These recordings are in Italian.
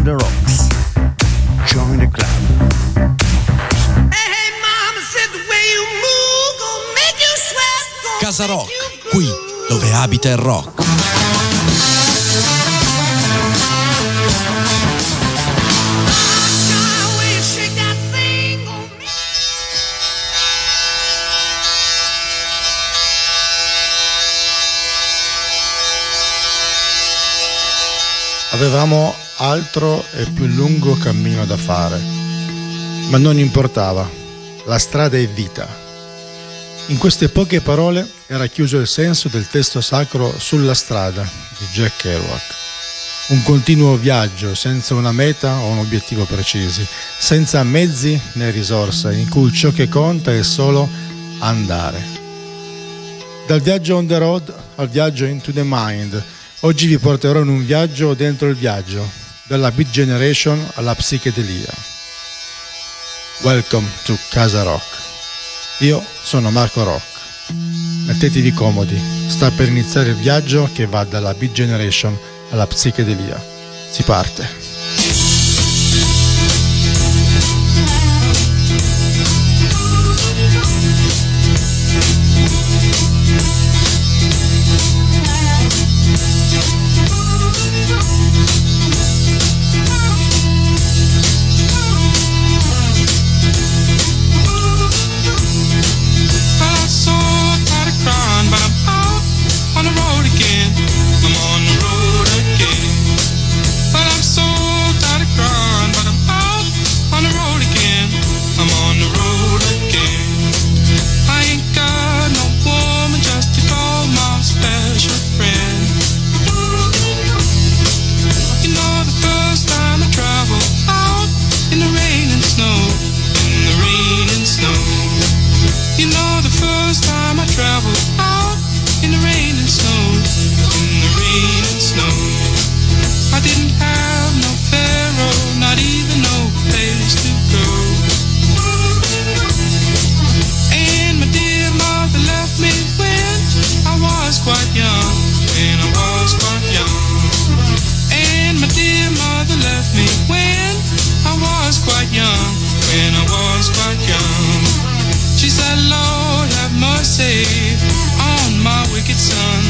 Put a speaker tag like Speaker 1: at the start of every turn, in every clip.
Speaker 1: on the rocks. Join the club.
Speaker 2: Casa Rock, qui dove abita il rock.
Speaker 3: Avevamo altro e più lungo cammino da fare, ma non importava, la strada è vita. In queste poche parole era chiuso il senso del testo sacro Sulla strada di Jack Kerouac. Un continuo viaggio senza una meta o un obiettivo precisi, senza mezzi né risorse, in cui ciò che conta è solo andare. Dal viaggio on the road al viaggio into the mind, Oggi vi porterò in un viaggio dentro il viaggio, dalla Beat Generation alla psichedelia. Welcome to Casa Rock. Io sono Marco Rock. Mettetevi comodi, sta per iniziare il viaggio che va dalla Beat Generation alla psichedelia. Si parte. quite young, when I was quite young. She said, Lord, have mercy on my wicked son.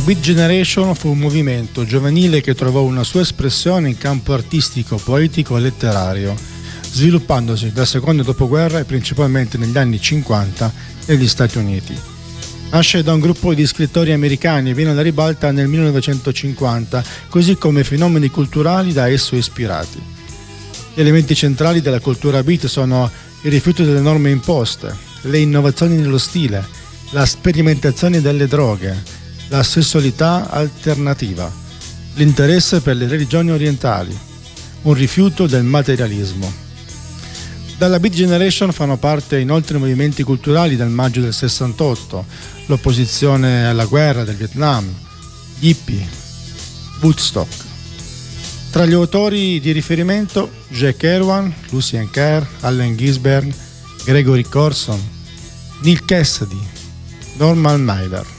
Speaker 3: La Beat Generation fu un movimento giovanile che trovò una sua espressione in campo artistico, poetico e letterario, sviluppandosi dal secondo dopoguerra e principalmente negli anni 50 negli Stati Uniti. Nasce da un gruppo di scrittori americani e viene alla ribalta nel 1950, così come fenomeni culturali da esso ispirati. Gli elementi centrali della cultura beat sono il rifiuto delle norme imposte, le innovazioni nello stile, la sperimentazione delle droghe, la sessualità alternativa, l'interesse per le religioni orientali, un rifiuto del materialismo.
Speaker 4: Dalla Beat Generation fanno parte inoltre movimenti culturali del maggio del 68, l'opposizione alla guerra del Vietnam, hippie, Woodstock. Tra gli autori di riferimento Jack Kerouan, Lucien Kerr, Allen Ginsberg, Gregory Corson, Neil Cassidy, Norman Mailer.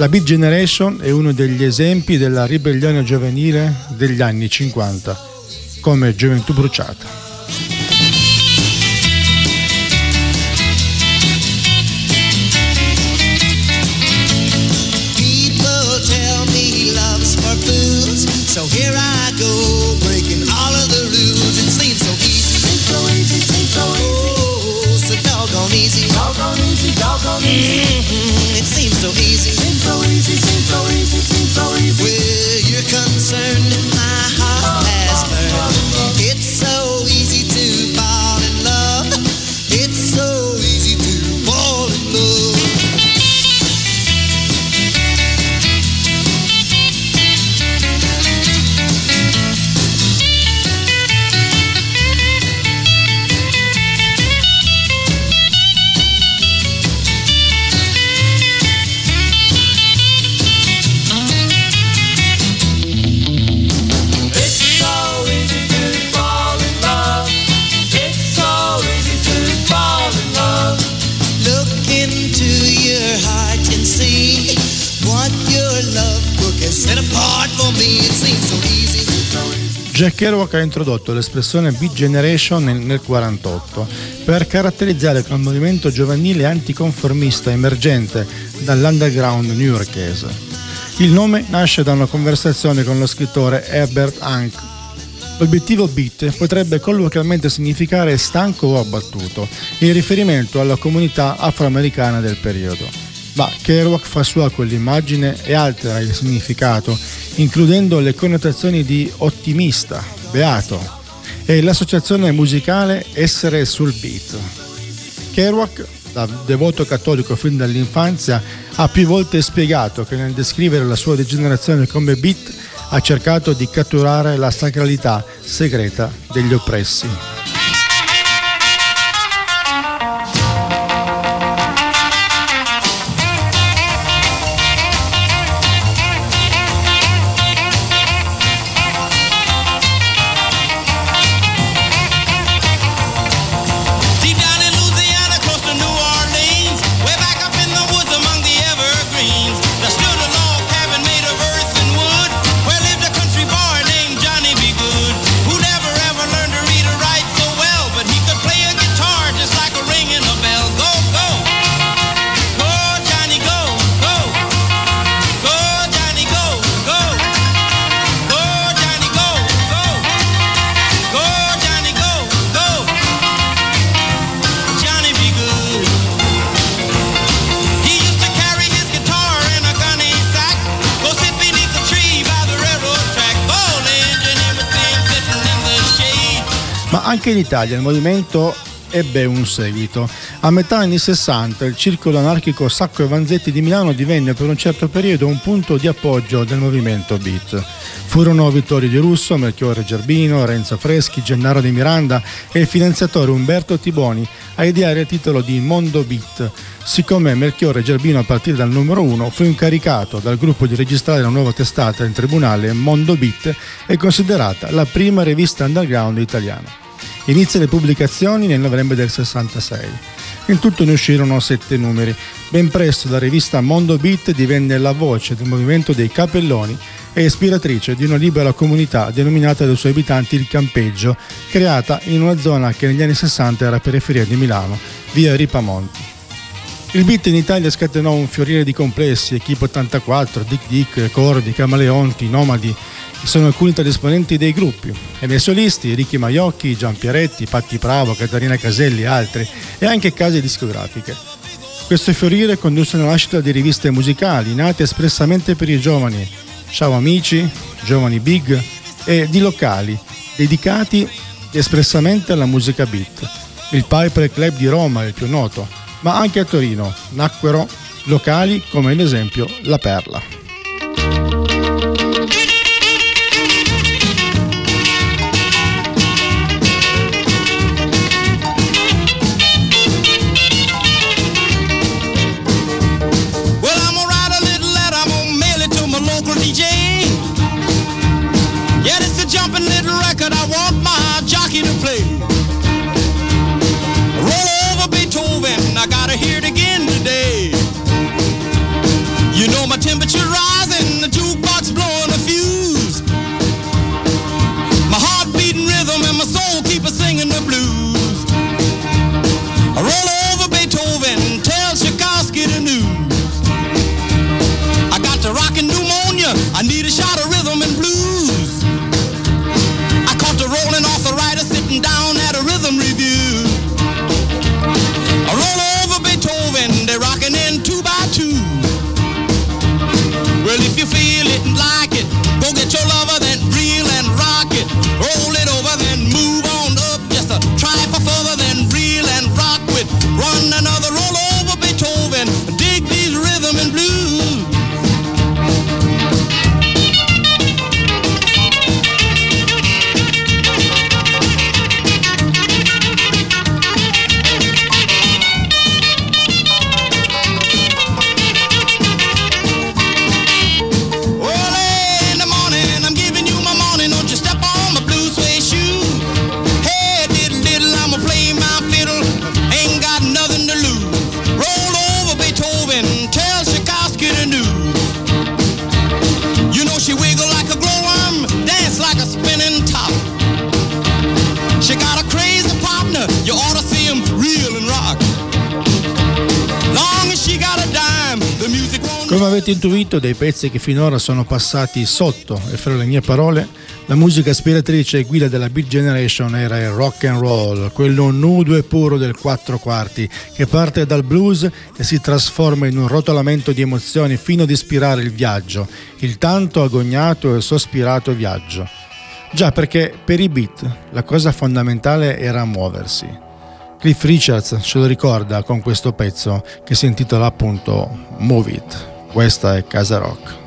Speaker 4: La Beat Generation è uno degli esempi della ribellione giovanile degli anni 50, come gioventù bruciata.
Speaker 5: So here
Speaker 4: Jack Kerouac ha introdotto l'espressione Beat Generation nel, nel 48 per caratterizzare quel movimento giovanile anticonformista emergente dall'underground newyorkese. Il nome nasce da una conversazione con lo scrittore Herbert Hank. L'obiettivo beat potrebbe colloquialmente significare stanco o abbattuto, in riferimento alla comunità afroamericana del periodo. Ma Kerouac fa sua quell'immagine e altera il significato, includendo le connotazioni di ottimista, beato e l'associazione musicale essere sul beat. Kerouac, da devoto cattolico fin dall'infanzia, ha più volte spiegato che nel descrivere la sua degenerazione come beat ha cercato di catturare la sacralità segreta degli oppressi. Italia il movimento ebbe un seguito. A metà anni 60 il circolo anarchico Sacco e Vanzetti di Milano divenne per un certo periodo un punto di appoggio del movimento beat. Furono Vittorio Di Russo, Melchiorre Gerbino, Renzo Freschi, Gennaro Di Miranda e il finanziatore Umberto Tiboni a ideare il titolo di Mondo Beat, siccome Melchiorre Gerbino a partire dal numero 1 fu incaricato dal gruppo di registrare la nuova testata in tribunale Mondo Beat è considerata la prima rivista underground italiana. Inizia le pubblicazioni nel novembre del 66. In tutto ne uscirono sette numeri. Ben presto la rivista Mondo Beat divenne la voce del movimento dei capelloni e ispiratrice di una libera comunità denominata dai suoi abitanti il Campeggio, creata in una zona che negli anni 60 era periferia di Milano, via Ripamonti. Il beat in Italia scatenò un fiorire di complessi, Equipe 84, Dick Dick, Cordi, Camaleonti, Nomadi, sono alcuni tra gli esponenti dei gruppi e nei solisti Ricky Maiocchi, Gian Pieretti, Patti Bravo, Caterina Caselli e altri e anche case discografiche. Questo fiorire condusse alla nascita di riviste musicali nate espressamente per i giovani, Ciao Amici, Giovani Big e di locali dedicati espressamente alla musica beat. Il Piper Club di Roma è il più noto, ma anche a Torino nacquero locali come ad esempio La Perla.
Speaker 6: Avete intuito dai pezzi che finora sono passati sotto e fra le mie parole, la musica ispiratrice e guida della Beat Generation era il rock and roll, quello nudo e puro del quattro quarti, che parte dal blues e si trasforma in un rotolamento di emozioni fino ad ispirare il viaggio, il tanto agognato e sospirato viaggio. Già perché per i beat la cosa fondamentale era muoversi. Cliff Richards ce lo ricorda con questo pezzo che si intitola appunto Move It. Questa è Casa Rock.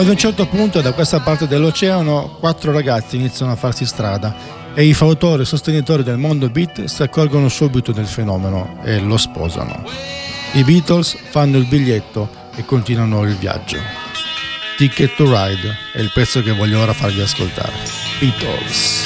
Speaker 6: Ad un certo punto da questa parte dell'oceano quattro ragazzi iniziano a farsi strada e i fautori e sostenitori del mondo beat si accorgono subito del fenomeno e lo sposano. I Beatles fanno il biglietto e continuano il viaggio. Ticket to Ride è il pezzo che voglio ora farvi ascoltare. Beatles.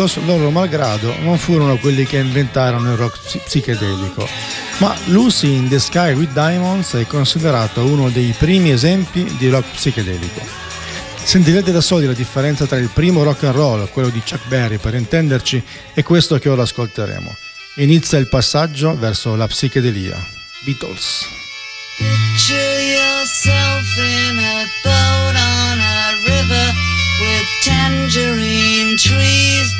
Speaker 4: Beatles, loro malgrado, non furono quelli che inventarono il rock psi- psichedelico, ma Lucy in the Sky with Diamonds è considerato uno dei primi esempi di rock psichedelico. Sentirete da soli la differenza tra il primo rock and roll, quello di Chuck Berry per intenderci, e questo che ora ascolteremo. Inizia il passaggio verso la psichedelia. Beatles.
Speaker 7: Picture yourself in a boat on a river with tangerine trees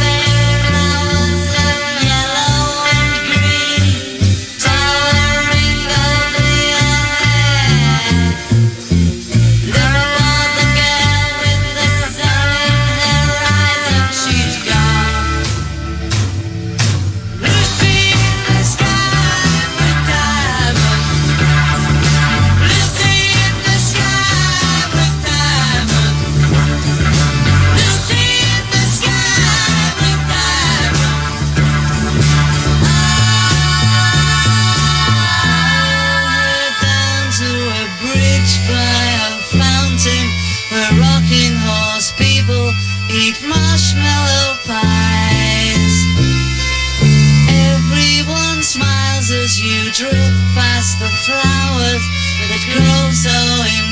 Speaker 7: girl so in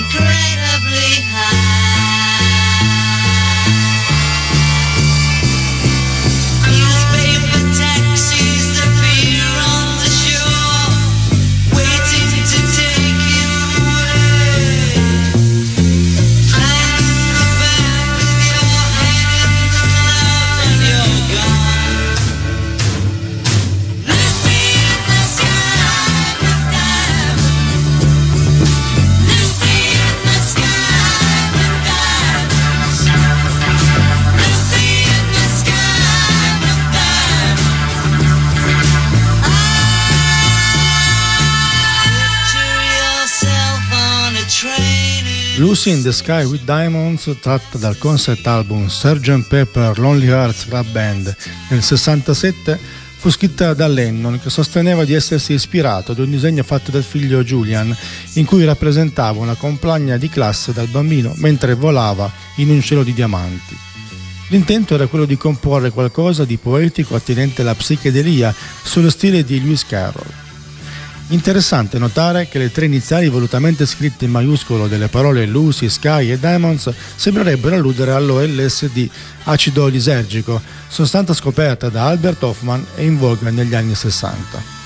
Speaker 7: Lucy in the Sky with Diamonds,
Speaker 4: tratta dal concept album Sgt. Pepper Lonely Hearts Club Band nel 67, fu scritta da Lennon che sosteneva di essersi ispirato ad un disegno fatto dal figlio Julian in cui rappresentava una compagna di classe dal bambino mentre volava in un cielo di diamanti. L'intento era quello di comporre qualcosa di poetico attinente alla psichedelia sullo stile di Lewis Carroll. Interessante notare che le tre iniziali volutamente scritte in maiuscolo delle parole Lucy, Sky e Diamonds sembrerebbero alludere all'OLSD, acido lisergico, sostanza scoperta da Albert Hoffman e in voga negli anni 60.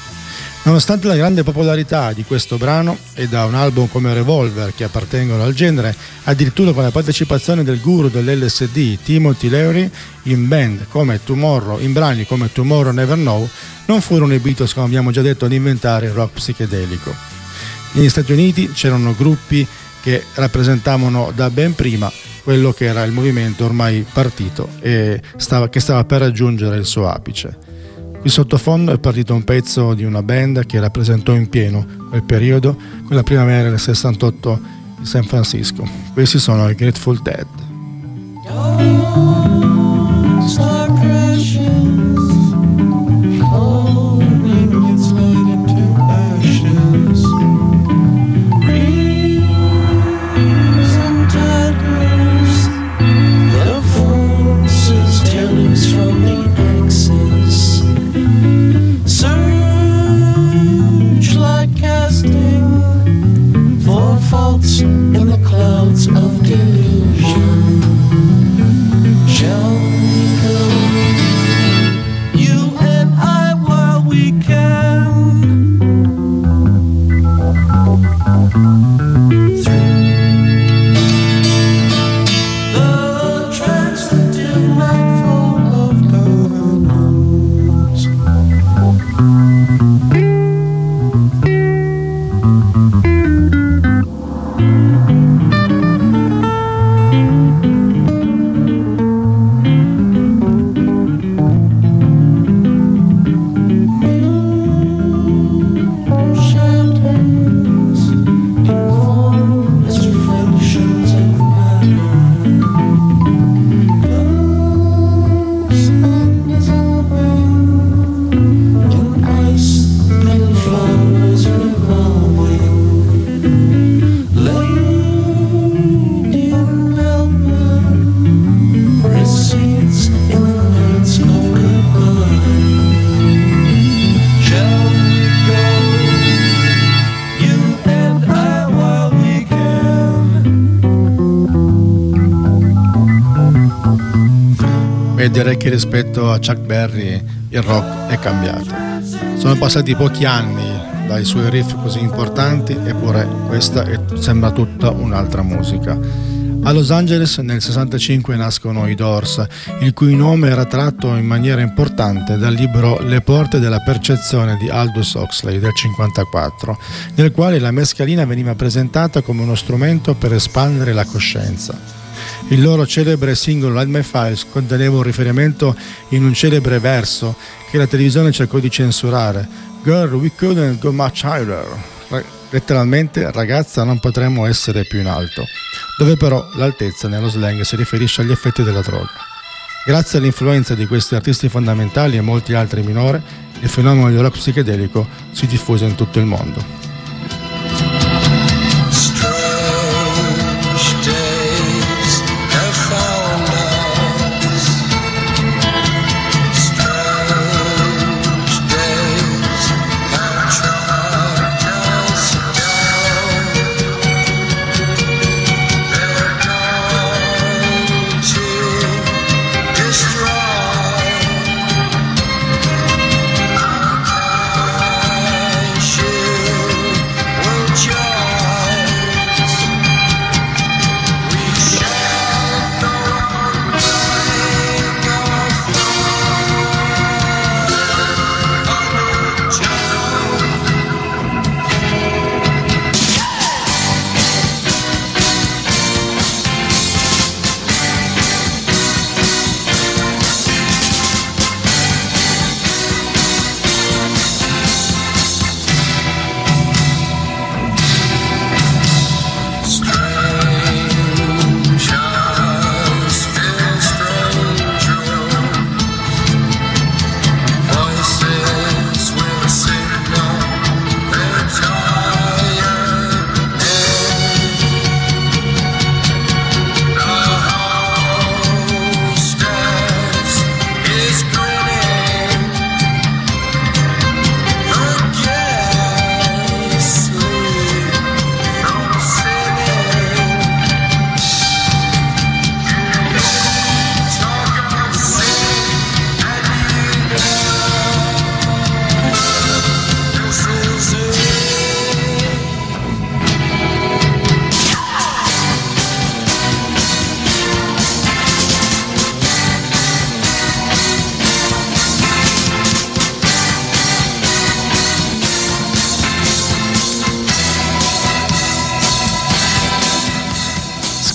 Speaker 4: Nonostante la grande popolarità di questo brano e da un album come Revolver che appartengono al genere, addirittura con la partecipazione del guru dell'LSD Timothy Leary in band come Tomorrow, in brani come Tomorrow Never Know, non furono i Beatles, come abbiamo già detto, ad inventare il rock psichedelico. Negli Stati Uniti c'erano gruppi che rappresentavano da ben prima quello che era il movimento ormai partito e stava, che stava per raggiungere il suo apice. Qui sottofondo è partito un pezzo di una band che rappresentò in pieno quel periodo, quella primavera del 68 in San Francisco. Questi sono i Grateful Dead. Direi che rispetto a Chuck Berry il rock è cambiato. Sono passati pochi anni dai suoi riff così importanti, eppure questa è- sembra tutta un'altra musica. A Los Angeles nel 65 nascono i Doors, il cui nome era tratto in maniera importante dal libro Le porte della percezione di Aldous Huxley del 54, nel quale la mescalina veniva presentata come uno strumento per espandere la coscienza. Il loro celebre singolo Light My Files conteneva un riferimento in un celebre verso che la televisione cercò di censurare. Girl, we couldn't go much higher. Ra- Letteralmente, ragazza, non potremmo essere più in alto, dove però l'altezza nello slang si riferisce agli effetti della droga. Grazie all'influenza di questi artisti fondamentali e molti altri minori, il fenomeno del psichedelico si diffuse in tutto il mondo.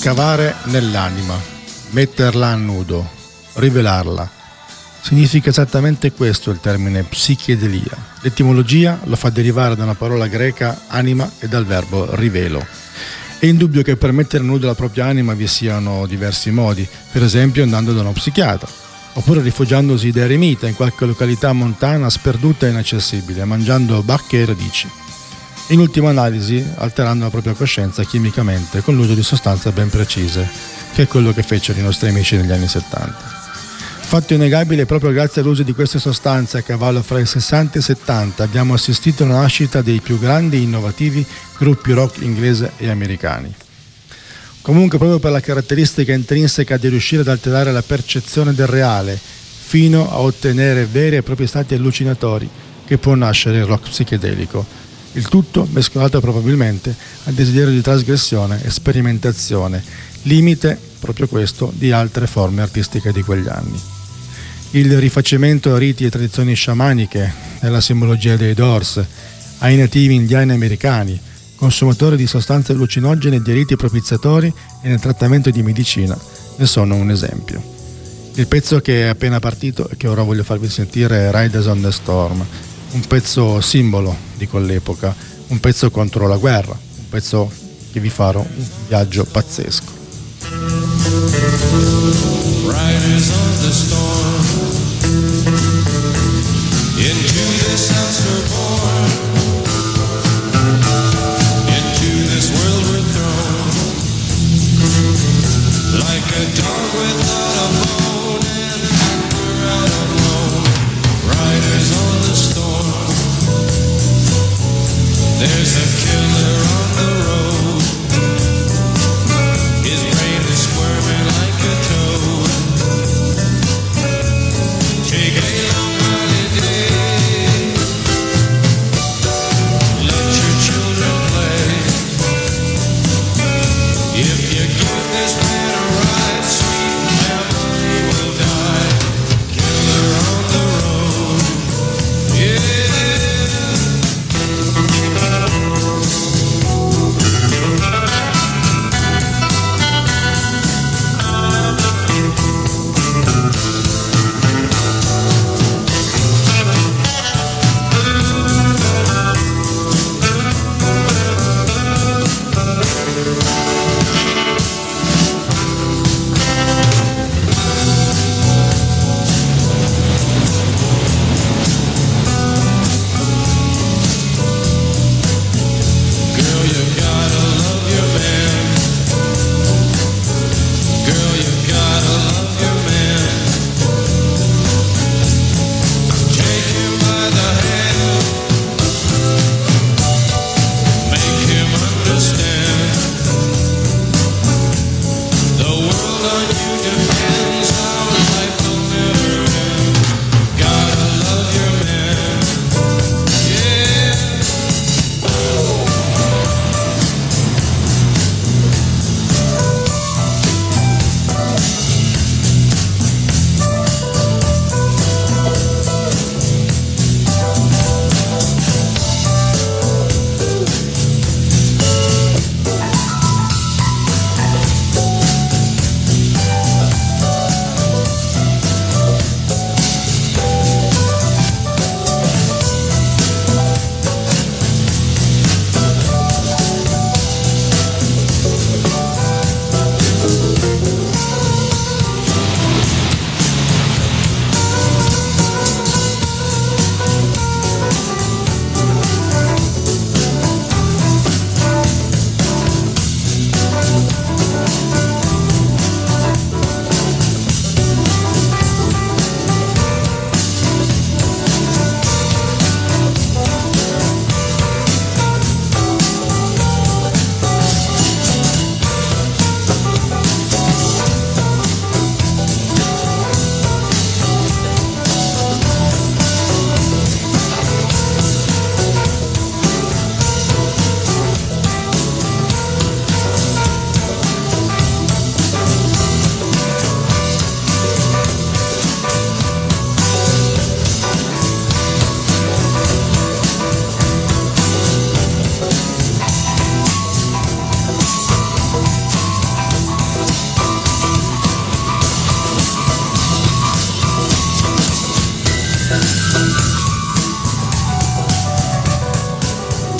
Speaker 4: Scavare nell'anima, metterla a nudo, rivelarla. Significa esattamente questo il termine psichedelia. L'etimologia lo fa derivare da una parola greca anima e dal verbo rivelo. È indubbio che per mettere a nudo la propria anima vi siano diversi modi, per esempio andando da uno psichiatra, oppure rifugiandosi da eremita in qualche località montana sperduta e inaccessibile, mangiando bacche e radici in ultima analisi alterando la propria coscienza chimicamente con l'uso di sostanze ben precise, che è quello che fecero i nostri amici negli anni 70. Fatto innegabile, proprio grazie all'uso di queste sostanze a cavallo fra i 60 e i 70 abbiamo assistito alla nascita dei più grandi e innovativi gruppi rock inglese e americani. Comunque proprio per la caratteristica intrinseca di riuscire ad alterare la percezione del reale fino a ottenere veri e propri stati allucinatori che può nascere il rock psichedelico, il tutto mescolato probabilmente al desiderio di trasgressione e sperimentazione, limite proprio questo di altre forme artistiche di quegli anni. Il rifacimento a riti e tradizioni sciamaniche nella simbologia dei Doors, ai nativi indiani americani, consumatori di sostanze allucinogene e di riti propiziatori e nel trattamento di medicina ne sono un esempio. Il pezzo che è appena partito e che ora voglio farvi sentire è Riders on the Storm, un pezzo simbolo di quell'epoca, un pezzo contro la guerra, un pezzo che vi farò un viaggio pazzesco.
Speaker 8: Into this house we're born.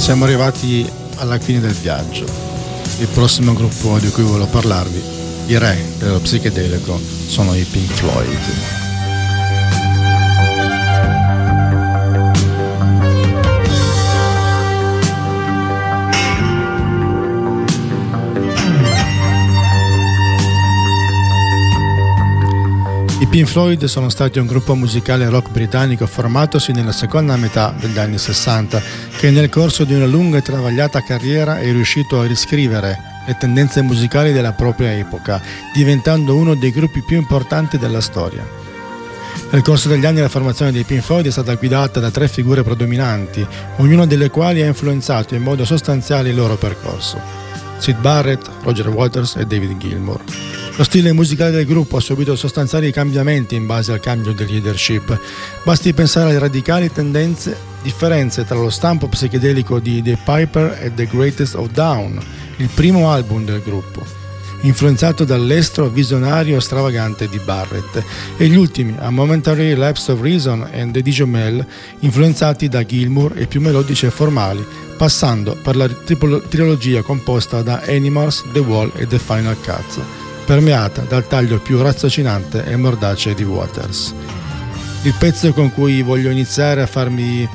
Speaker 4: Siamo arrivati alla fine del viaggio. Il prossimo gruppo di cui volevo parlarvi, i re dello psichedelico, sono i Pink Floyd. Pink Floyd sono stati un gruppo musicale rock britannico formatosi nella seconda metà degli anni 60 che nel corso di una lunga e travagliata carriera è riuscito a riscrivere le tendenze musicali della propria epoca, diventando uno dei gruppi più importanti della storia. Nel corso degli anni la formazione dei Pink Floyd è stata guidata da tre figure predominanti, ognuna delle quali ha influenzato in modo sostanziale il loro percorso. Sid Barrett, Roger Waters e David Gilmour. Lo stile musicale del gruppo ha subito sostanziali cambiamenti in base al cambio di leadership. Basti pensare alle radicali tendenze, differenze tra lo stampo psichedelico di The Piper e The Greatest of Down, il primo album del gruppo, influenzato dall'estro visionario e stravagante di Barrett, e gli ultimi, A Momentary Lapse of Reason e The Dijomel, influenzati da Gilmour e più melodici e formali, passando per la trilogia composta da Animals, The Wall e The Final Cut permeata dal taglio più razzocinante e mordace di Waters. Il pezzo con cui voglio iniziare a, farmi,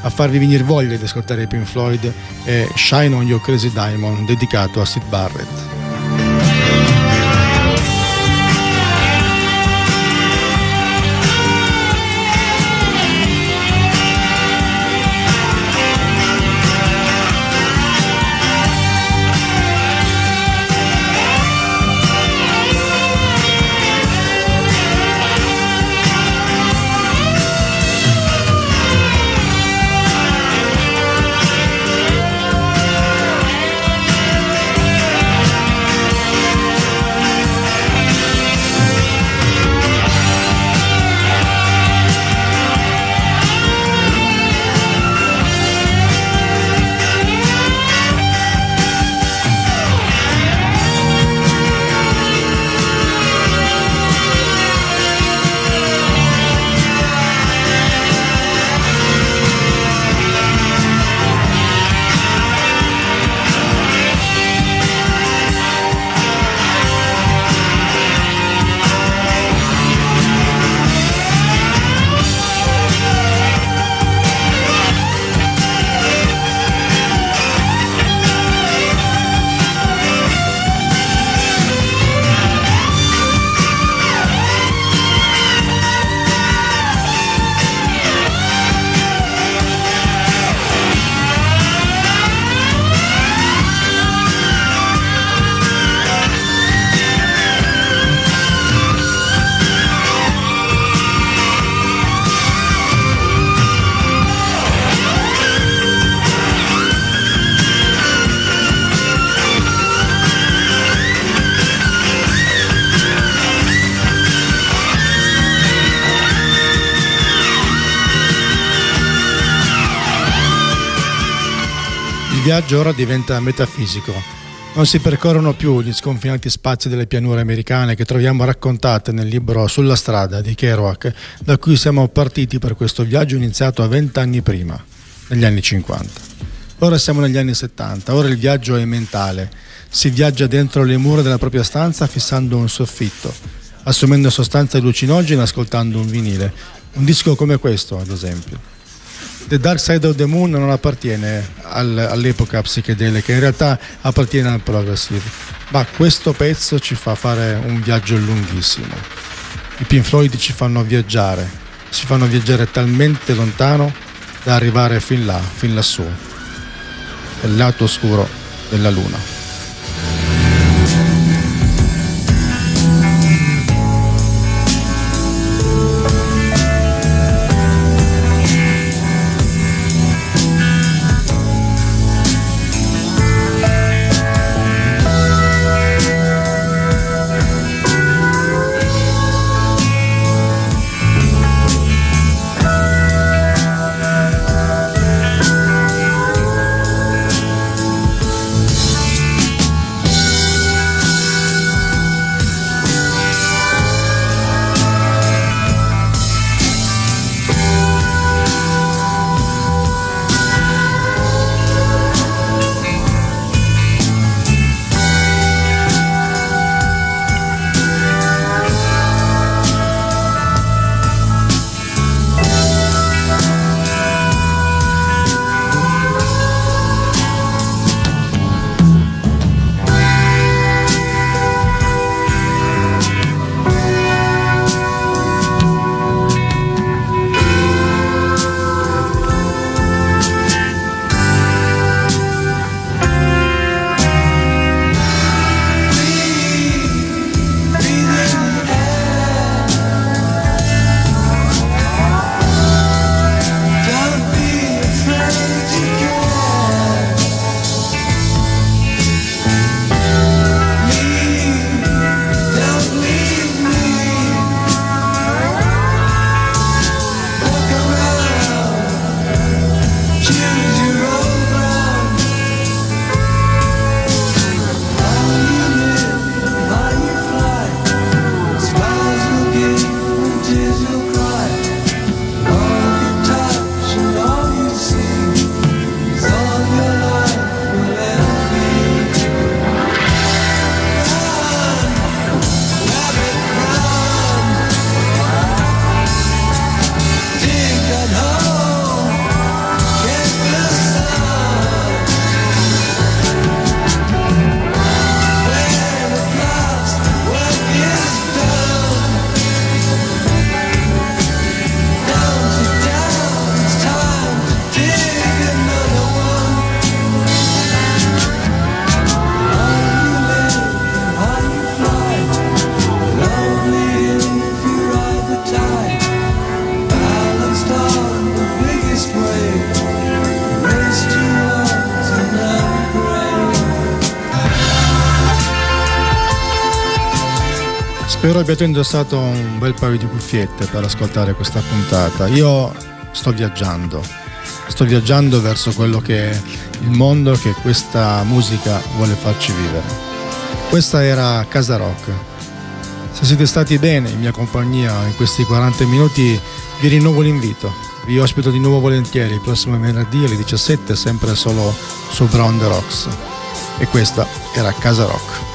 Speaker 4: a farvi venire voglia di ascoltare Pink Floyd è Shine on Your Crazy Diamond, dedicato a Sid Barrett. Viaggio ora diventa metafisico. Non si percorrono più gli sconfinati spazi delle pianure americane che troviamo raccontate nel libro Sulla strada di Kerouac, da cui siamo partiti per questo viaggio iniziato vent'anni prima, negli anni 50. Ora siamo negli anni 70, ora il viaggio è mentale. Si viaggia dentro le mura della propria stanza fissando un soffitto, assumendo sostanze allucinogene ascoltando un vinile. Un disco come questo, ad esempio. The Dark Side of the Moon non appartiene al- all'epoca psichedelica, in realtà appartiene al progressive, ma questo pezzo ci fa fare un viaggio lunghissimo. I Pink Floyd ci fanno viaggiare, ci fanno viaggiare talmente lontano da arrivare fin là, fin lassù, nel lato oscuro della luna. Spero abbiate indossato un bel paio di cuffiette per ascoltare questa puntata. Io sto viaggiando, sto viaggiando verso quello che è il mondo che questa musica vuole farci vivere. Questa era Casa Rock. Se siete stati bene in mia compagnia in questi 40 minuti, vi rinnovo l'invito. Vi ospito di nuovo volentieri il prossimo venerdì alle 17, sempre solo su Brown the Rocks. E questa era Casa Rock.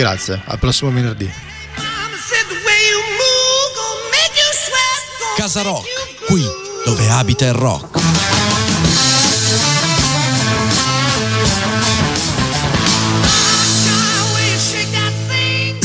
Speaker 4: Grazie, al prossimo venerdì.
Speaker 2: Casa Rock, qui dove abita il rock.